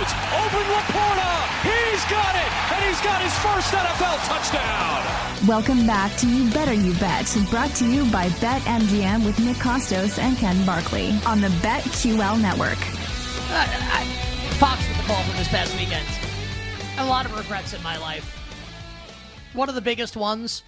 throws. Open Laporta. He's got it. And he's got his first NFL touchdown. Welcome back to You Better You Bet, brought to you by BetMGM with Nick Kostos and Ken Barkley on the BetQL network. Uh, I, Fox with the call from this past weekend. A lot of regrets in my life. One of the biggest ones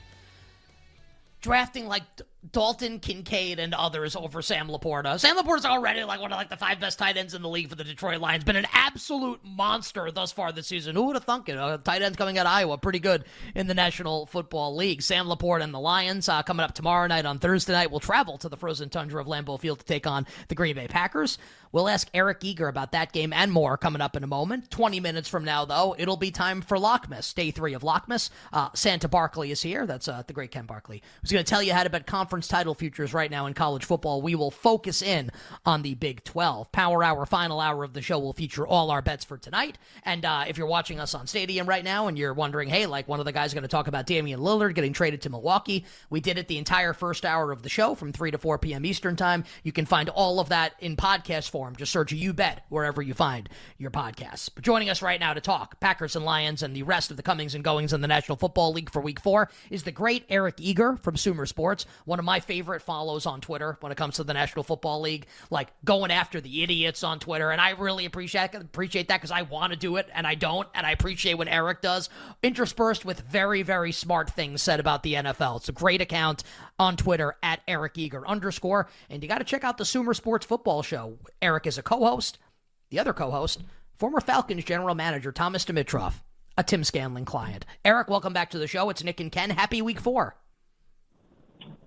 drafting like Dalton Kincaid and others over Sam Laporta. Sam Laporta's already like one of like the five best tight ends in the league for the Detroit Lions. Been an absolute monster thus far this season. Who would have thunk it? A tight ends coming out of Iowa, pretty good in the National Football League. Sam Laporta and the Lions uh, coming up tomorrow night on Thursday night We'll travel to the frozen tundra of Lambeau Field to take on the Green Bay Packers. We'll ask Eric Eager about that game and more coming up in a moment. 20 minutes from now, though, it'll be time for Lockmas, day three of Lockmas. Uh, Santa Barkley is here. That's uh, the great Ken Barkley, who's going to tell you how to bet conference title futures right now in college football. We will focus in on the Big 12. Power Hour, final hour of the show, will feature all our bets for tonight. And uh, if you're watching us on Stadium right now and you're wondering, hey, like one of the guys going to talk about Damian Lillard getting traded to Milwaukee, we did it the entire first hour of the show from 3 to 4 p.m. Eastern Time. You can find all of that in podcast form form. Just search You Bet wherever you find your podcasts. But joining us right now to talk Packers and Lions and the rest of the comings and goings in the National Football League for Week Four is the great Eric Eager from Sumer Sports, one of my favorite follows on Twitter when it comes to the National Football League, like going after the idiots on Twitter, and I really appreciate appreciate that because I want to do it and I don't, and I appreciate what Eric does, interspersed with very very smart things said about the NFL. It's a great account on Twitter at Eric Eager underscore, and you got to check out the Sumer Sports Football Show. Eric is a co host. The other co host, former Falcons general manager Thomas Dimitroff, a Tim Scanlon client. Eric, welcome back to the show. It's Nick and Ken. Happy week four.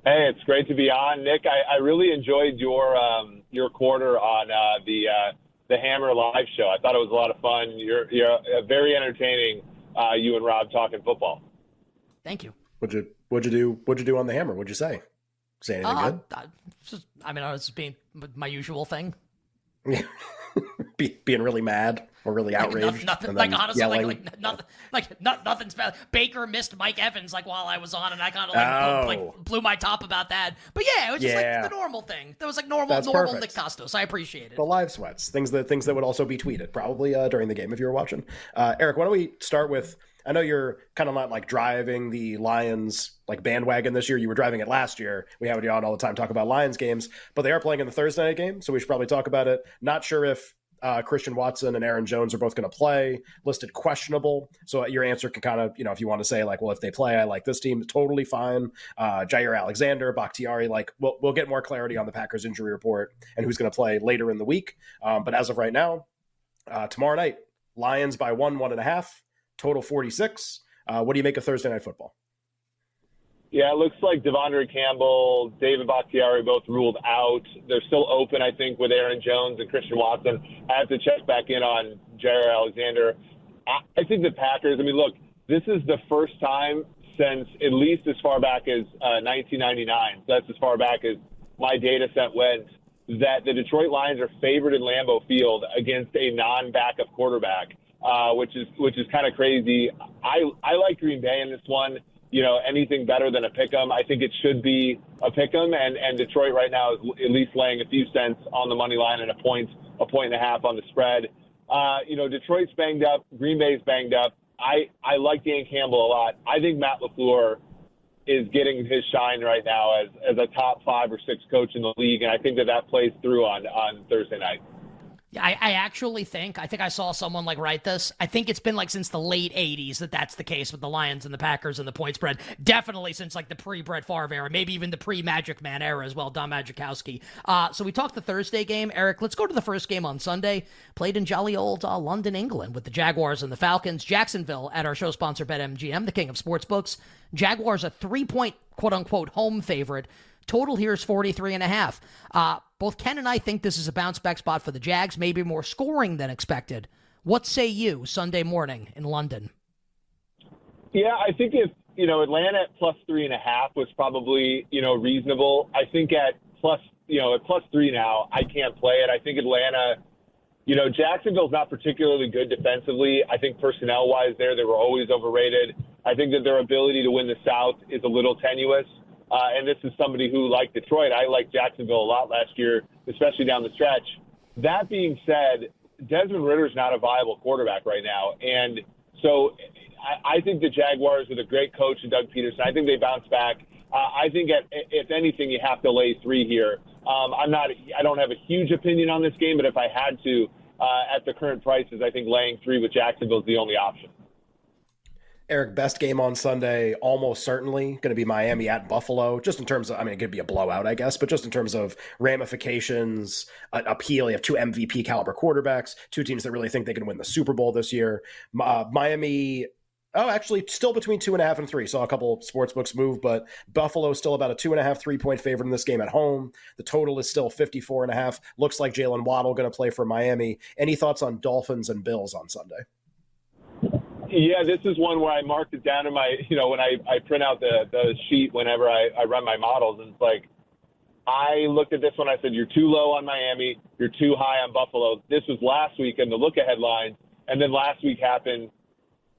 Hey, it's great to be on, Nick. I, I really enjoyed your um, your quarter on uh, the uh, the Hammer live show. I thought it was a lot of fun. You're you're uh, very entertaining. Uh, you and Rob talking football. Thank you. What'd you What'd you do? What'd you do on the Hammer? What'd you say? Say anything Uh, good? I, just- I mean, I was being my usual thing. Be, being really mad or really Like, outraged? nothing, nothing like honestly, like, yelling? like nothing, like not, nothing's bad. Baker missed Mike Evans like while I was on, and I kind of like, Oh. blew, like blew my top about that. But yeah, it was just Yeah. like the normal thing. That was like normal, That's normal perfect. Nick Kostos. I appreciate it. the live sweats, things that things that would also be tweeted probably uh, during the game if you were watching. Uh, Eric, why don't we start with? I know you're kind of not like driving the Lions like bandwagon this year. You were driving it last year. We have you on all the time talk about Lions games, but they are playing in the Thursday night game, so we should probably talk about it. Not sure if uh, Christian Watson and Aaron Jones are both going to play. Listed questionable. So your answer can kind of, you know, if you want to say like, well, if they play, I like this team. Totally fine. Uh, Jaire Alexander, Bakhtiari. Like, we'll we'll get more clarity on the Packers injury report and who's going to play later in the week. Um, but as of right now, uh, tomorrow night, Lions by one, one and a half, total forty six. Uh, what do you make of Thursday night football? Yeah, it looks like De'Vondre Campbell, David Bakhtiari both ruled out. They're still open, I think, with Aaron Jones and Christian Watson. I have to check back in on Jaire Alexander. I, I think the Packers, I mean, look, this is the first time since at least as far back as uh, 1999. That's as far back as my data set went. That the Detroit Lions are favored in Lambeau Field against a non-backup quarterback, uh, which is which is kind of crazy. I I like Green Bay in this one you know, anything better than a pick 'em. I think it should be a pick 'em, and, and Detroit right now is at least laying a few cents on the money line and a point, a point and a half on the spread. Uh, you know, Detroit's banged up, Green Bay's banged up. I, I like Dan Campbell a lot. I think Matt LaFleur is getting his shine right now as, as a top five or six coach in the league, and I think that that plays through on, on Thursday night. I, I actually think I think I saw someone like write this. I think it's been like since the late '80s that that's the case with the Lions and the Packers and the point spread. Definitely since like the pre Brett Favre era, maybe even the pre Magic Man era as well. Don Majkowski. Uh, so we talked the Thursday game, Eric. Let's go to the first game on Sunday. Played in jolly old uh, London, England, with the Jaguars and the Falcons. Jacksonville at our show sponsor BetMGM, the king of sports books. Jaguars a three point quote unquote home favorite. Total here is 43 and a half. Uh, both Ken and I think this is a bounce back spot for the Jags, maybe more scoring than expected. What say you Sunday morning in London? Yeah, I think if you know Atlanta at plus three and a half was probably you know reasonable. I think at plus you know at plus three now, I can't play it. I think Atlanta, you know, Jacksonville's not particularly good defensively. I think personnel wise, there they were always overrated. I think that their ability to win the South is a little tenuous. Uh, and this is somebody who, like Detroit, I liked Jacksonville a lot last year, especially down the stretch. That being said, Desmond Ridder is not a viable quarterback right now, and so I, I think the Jaguars with a great coach and Doug Pederson, I think they bounce back. Uh, I think at, if anything, you have to lay three here. Um, I'm not. I don't have a huge opinion on this game, but if I had to, uh, at the current prices, I think laying three with Jacksonville is the only option. Eric, best game on Sunday, almost certainly going to be Miami at Buffalo. Just in terms of, I mean, it could be a blowout, I guess, but just in terms of ramifications, uh, appeal. You have two MVP caliber quarterbacks, two teams that really think they can win the Super Bowl this year. Uh, Miami Oh, actually, still between two and a half and three. Saw a couple sports books move, but Buffalo is still about a two and a half, three point favorite in this game at home. The total is still 54 and a half. Looks like Jaylen Waddle going to play for Miami. Any thoughts on Dolphins and Bills on Sunday? Yeah, this is one where I marked it down in my, you know, when I, I print out the, the sheet whenever I, I run my models. And it's like, I looked at this one. I said, you're too low on Miami. You're too high on Buffalo. This was last week in the look ahead lines. And then last week happened.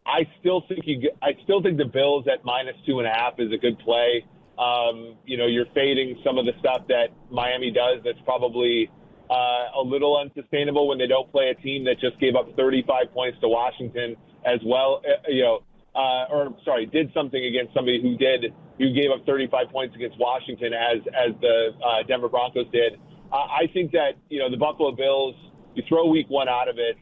I still think you. I still think the Bills at minus two and a half is a good play. Um, you know, you're fading some of the stuff that Miami does. That's probably uh, a little unsustainable when they don't play a team that just gave up 35 points to Washington as well. Uh, you know, uh, or sorry, did something against somebody who did who gave up 35 points against Washington as as the uh, Denver Broncos did. Uh, I think that you know the Buffalo Bills. You throw Week One out of it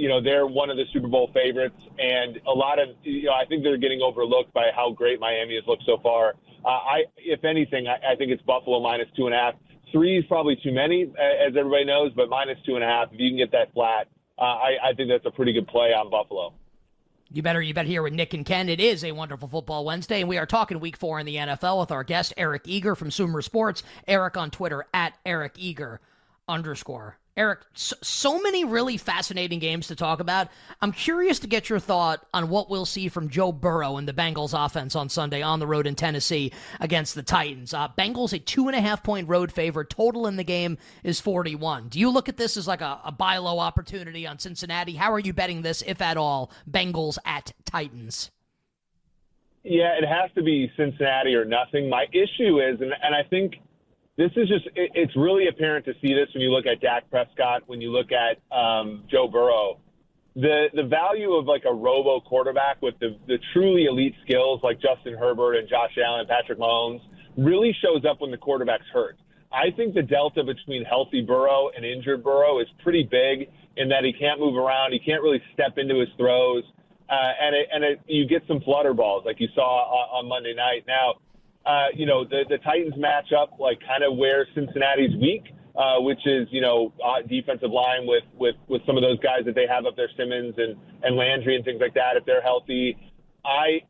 you know they're one of the Super Bowl favorites, and a lot of you know I think they're getting overlooked by how great Miami has looked so far. Uh, I, if anything, I, I think it's Buffalo minus two and a half. Three is probably too many, as everybody knows, but minus two and a half. If you can get that flat, uh, I, I think that's a pretty good play on Buffalo. You better you better hear with Nick and Ken. It is a wonderful football Wednesday, and we are talking Week Four in the NFL with our guest Eric Eager from Sumer Sports. Eric on Twitter at Eric Eager underscore. Eric, so, so, many really fascinating games to talk about. I'm curious to get your thought on what we'll see from Joe Burrow and the Bengals offense on Sunday on the road in Tennessee against the Titans. Uh, Bengals, a two and a half point road favorite. Total in the game is 41. Do you look at this as like a, a buy low opportunity on Cincinnati? How are you betting this, if at all, Bengals at Titans? Yeah, it has to be Cincinnati or nothing. My issue is, and, and I think – this is just it, it's really apparent to see this when you look at Dak Prescott, when you look at um, Joe Burrow. The the value of like a robo quarterback with the, the truly elite skills like Justin Herbert and Josh Allen, Patrick Mahomes really shows up when the quarterback's hurt. I think the delta between healthy Burrow and injured Burrow is pretty big in that he can't move around, he can't really step into his throws, uh, and it, and it, you get some flutter balls like you saw on, on Monday night. Now uh, you know, the, the Titans match up like kind of where Cincinnati's weak, uh, which is, you know, uh, defensive line with, with, with some of those guys that they have up there, Simmons and, and Landry and things like that, if they're healthy. I,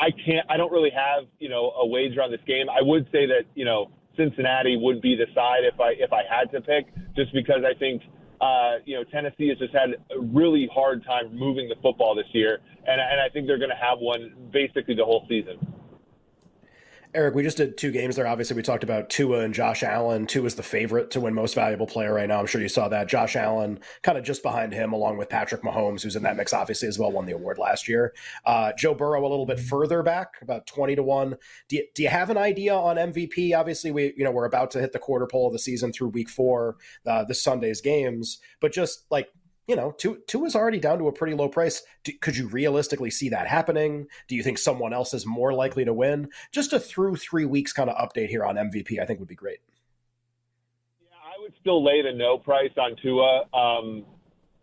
I can't, I don't really have, you know, a wager on this game. I would say that, you know, Cincinnati would be the side if I, if I had to pick, just because I think, uh, you know, Tennessee has just had a really hard time moving the football this year. And, and I think they're going to have one basically the whole season. Eric, we just did two games there. Obviously, we talked about Tua and Josh Allen. Tua is the favorite to win most valuable player right now. I'm sure you saw that. Josh Allen kind of just behind him, along with Patrick Mahomes, who's in that mix, obviously, as well, won the award last year. Uh, Joe Burrow a little bit further back, about 20 to 1. Do you, do you have an idea on MVP? Obviously, we, you know, we're about to hit the quarter pole of the season through week four, uh, this Sunday's games, but just like you know, two two is already down to a pretty low price. Do, could you realistically see that happening? Do you think someone else is more likely to win? Just a through three weeks kind of update here on MVP, I think would be great. Yeah, I would still lay the no price on Tua. Um,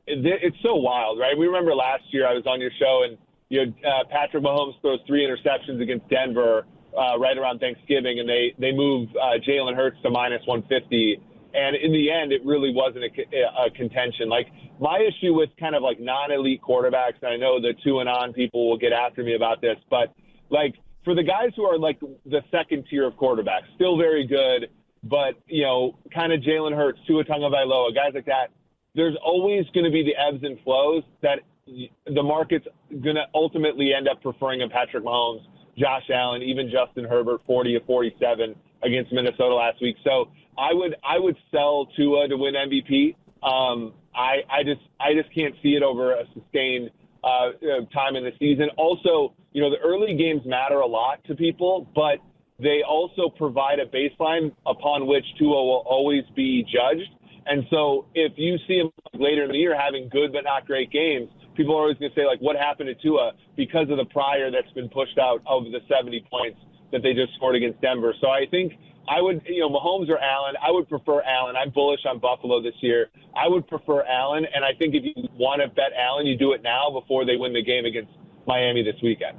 it, it's so wild, right? We remember last year I was on your show and you know uh, Patrick Mahomes throws three interceptions against Denver uh, right around Thanksgiving, and they they move uh, Jalen Hurts to minus 150 and in the end, it really wasn't a, a contention. Like my issue with kind of like non-elite quarterbacks, and I know the Tuanon people will get after me about this, but like for the guys who are like the second tier of quarterbacks, still very good, but you know, kind of Jalen Hurts, Tua Tagovailoa, guys like that. There's always going to be the ebbs and flows that the market's going to ultimately end up preferring a Patrick Mahomes, Josh Allen, even Justin Herbert, 40 to 47 against Minnesota last week. So I would I would sell Tua to win MVP. Um, I I just I just can't see it over a sustained uh, time in the season. Also, you know the early games matter a lot to people, but they also provide a baseline upon which Tua will always be judged. And so if you see him later in the year having good but not great games, people are always going to say like, what happened to Tua because of the prior that's been pushed out of the 70 points that they just scored against Denver. So I think I would, you know, Mahomes or Allen. I would prefer Allen. I'm bullish on Buffalo this year. I would prefer Allen, and I think if you want to bet Allen, you do it now before they win the game against Miami this weekend.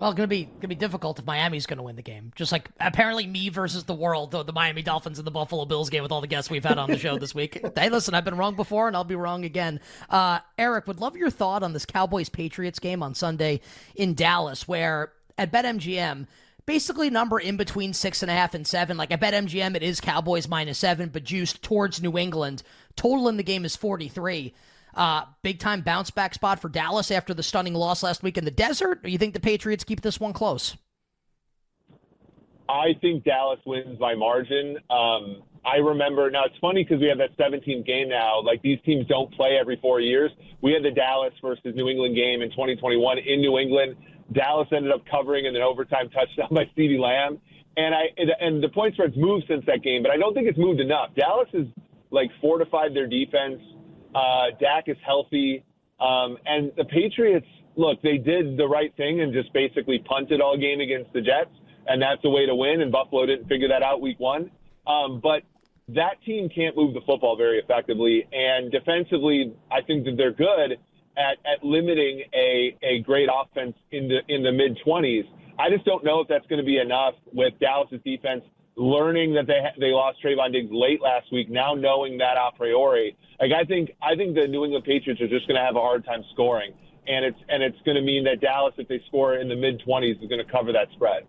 Well, it's gonna be gonna be difficult if Miami's gonna win the game. Just like apparently me versus the world, the, the Miami Dolphins and the Buffalo Bills game with all the guests we've had on the show this week. hey, listen, I've been wrong before, and I'll be wrong again. Uh, Eric, would love your thought on this Cowboys Patriots game on Sunday in Dallas, where at BetMGM basically number in between six and a half and seven. Like I bet MGM it is Cowboys minus seven, but juiced towards New England. Total in the game is 43. Uh, big time bounce back spot for Dallas after the stunning loss last week in the desert. You think the Patriots keep this one close? I think Dallas wins by margin. Um, I remember now it's funny because we have that 17 game now. Like these teams don't play every four years. We had the Dallas versus New England game in 2021 in New England. Dallas ended up covering in an overtime touchdown by CeeDee Lamb. And I and the point spread's moved since that game, but I don't think it's moved enough. Dallas has like fortified their defense. Uh, Dak is healthy, um, and the Patriots look they did the right thing and just basically punted all game against the Jets, and that's the way to win. And Buffalo didn't figure that out week one, um, but that team can't move the football very effectively, and defensively, I think that they're good at, at limiting a, a great offense in the in the mid 20s. I just don't know if that's going to be enough with Dallas's defense learning that they they lost Trevon Diggs late last week. Now knowing that a priori, like I think I think the New England Patriots are just going to have a hard time scoring, and it's and it's going to mean that Dallas, if they score in the mid 20s, is going to cover that spread.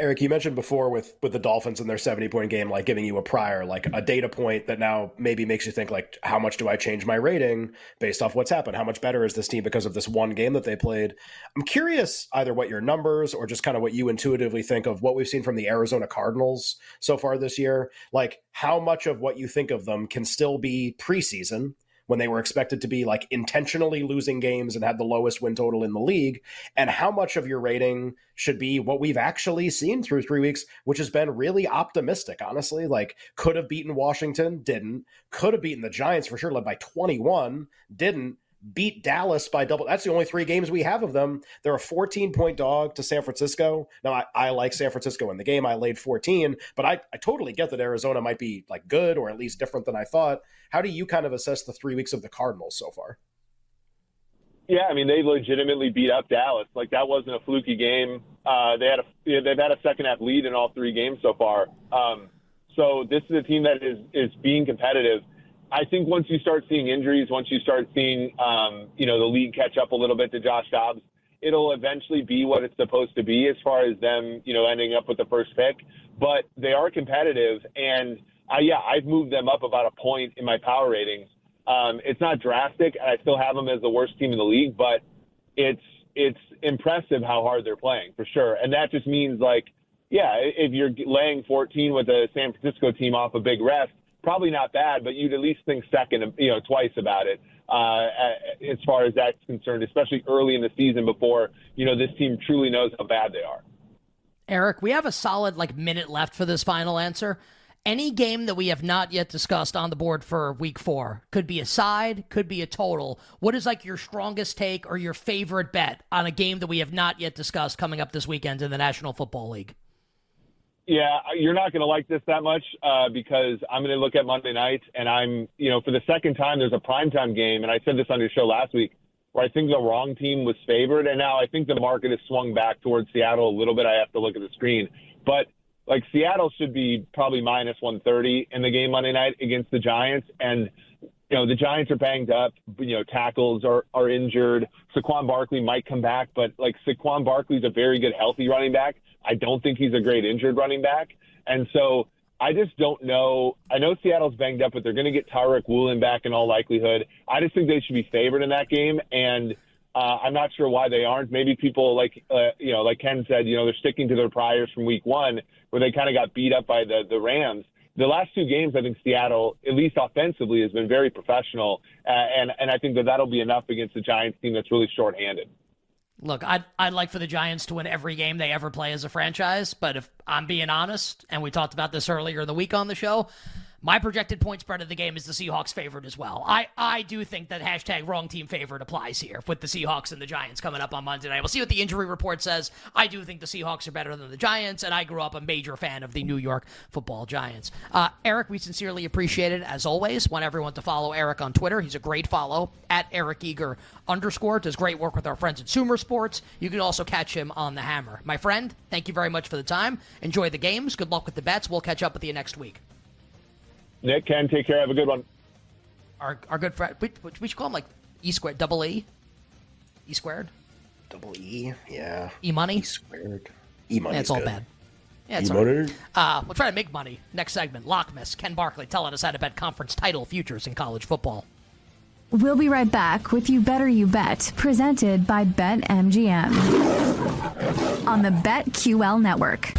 Eric, you mentioned before with with the Dolphins and their 70 point game, like giving you a prior, like a data point that now maybe makes you think like, how much do I change my rating based off what's happened? How much better is this team because of this one game that they played? I'm curious either what your numbers or just kind of what you intuitively think of what we've seen from the Arizona Cardinals so far this year. Like how much of what you think of them can still be preseason when they were expected to be like intentionally losing games and had the lowest win total in the league, and how much of your rating should be what we've actually seen through three weeks, which has been really optimistic, honestly. Like, could have beaten Washington, didn't. Could have beaten the Giants for sure, led by 21, didn't beat Dallas by double. That's the only three games we have of them. They're a 14 point dog to San Francisco. Now, I, I like San Francisco in the game. I laid 14, but I, I totally get that Arizona might be like good or at least different than I thought. How do you kind of assess the three weeks of the Cardinals so far? Yeah, I mean they legitimately beat up Dallas. Like that wasn't a fluky game. Uh, they had a they've had a second half lead in all three games so far. Um, so this is a team that is is being competitive. I think once you start seeing injuries, once you start seeing, um, you know, the league catch up a little bit to Josh Dobbs, it'll eventually be what it's supposed to be as far as them, you know, ending up with the first pick. But they are competitive, and uh, yeah, I've moved them up about a point in my power ratings. Um, it's not drastic, and I still have them as the worst team in the league, but it's it's impressive how hard they're playing for sure. And that just means like, yeah, if you're laying 14 with a San Francisco team off a big rest probably not bad, but you'd at least think second, you know, twice about it uh, as far as that's concerned, especially early in the season before you know this team truly knows how bad they are. Eric, we have a solid like minute left for this final answer. Any game that we have not yet discussed on the board for week four could be a side, could be a total. What is like your strongest take or your favorite bet on a game that we have not yet discussed coming up this weekend in the National Football League? Yeah, you're not going to like this that much uh, because I'm going to look at Monday night, and I'm, you know, for the second time, there's a primetime game, and I said this on your show last week, where I think the wrong team was favored, and now I think the market has swung back towards Seattle a little bit. I have to look at the screen, but like Seattle should be probably minus 130 in the game Monday night against the Giants, and you know the Giants are banged up. You know tackles are are injured. Saquon Barkley might come back, but like Saquon Barkley's a very good healthy running back. I don't think he's a great injured running back. And so I just don't know. I know Seattle's banged up, but they're going to get Tariq Woolen back in all likelihood. I just think they should be favored in that game. And uh, I'm not sure why they aren't. Maybe people like, uh, you know, like Ken said, you know, they're sticking to their priors from week one where they kind of got beat up by the, the Rams. The last two games, I think Seattle, at least offensively, has been very professional. Uh, and, and I think that that'll be enough against the Giants team that's really shorthanded. Look, I'd, I'd like for the Giants to win every game they ever play as a franchise, but if I'm being honest, and we talked about this earlier in the week on the show, My projected point spread of the game is the Seahawks favored as well. I, I do think that hashtag wrong team favorite applies here with the Seahawks and the Giants coming up on Monday night. We'll see what the injury report says. I do think the Seahawks are better than the Giants, and I grew up a major fan of the New York football Giants. Uh, Eric, we sincerely appreciate it, as always. Want everyone to follow Eric on Twitter. He's a great follow at Eric Eager underscore. Does great work with our friends at Sumer Sports. You can also catch him on the Hammer. My friend, thank you very much for the time. Enjoy the games. Good luck with the bets. We'll catch up with you next week. Nick, Ken, take care. Have a good one. Our our good friend, we, we should call him like E squared, double E, E squared, Double E, yeah. E money. E squared. E money. Yeah, it's all bad. Yeah, it's E all right. money. Uh, we'll try to make money. Next segment, Lockmas, Ken Barkley telling us how to bet conference title futures in college football. We'll be right back with You Better You Bet, presented by BetMGM on the BetQL network.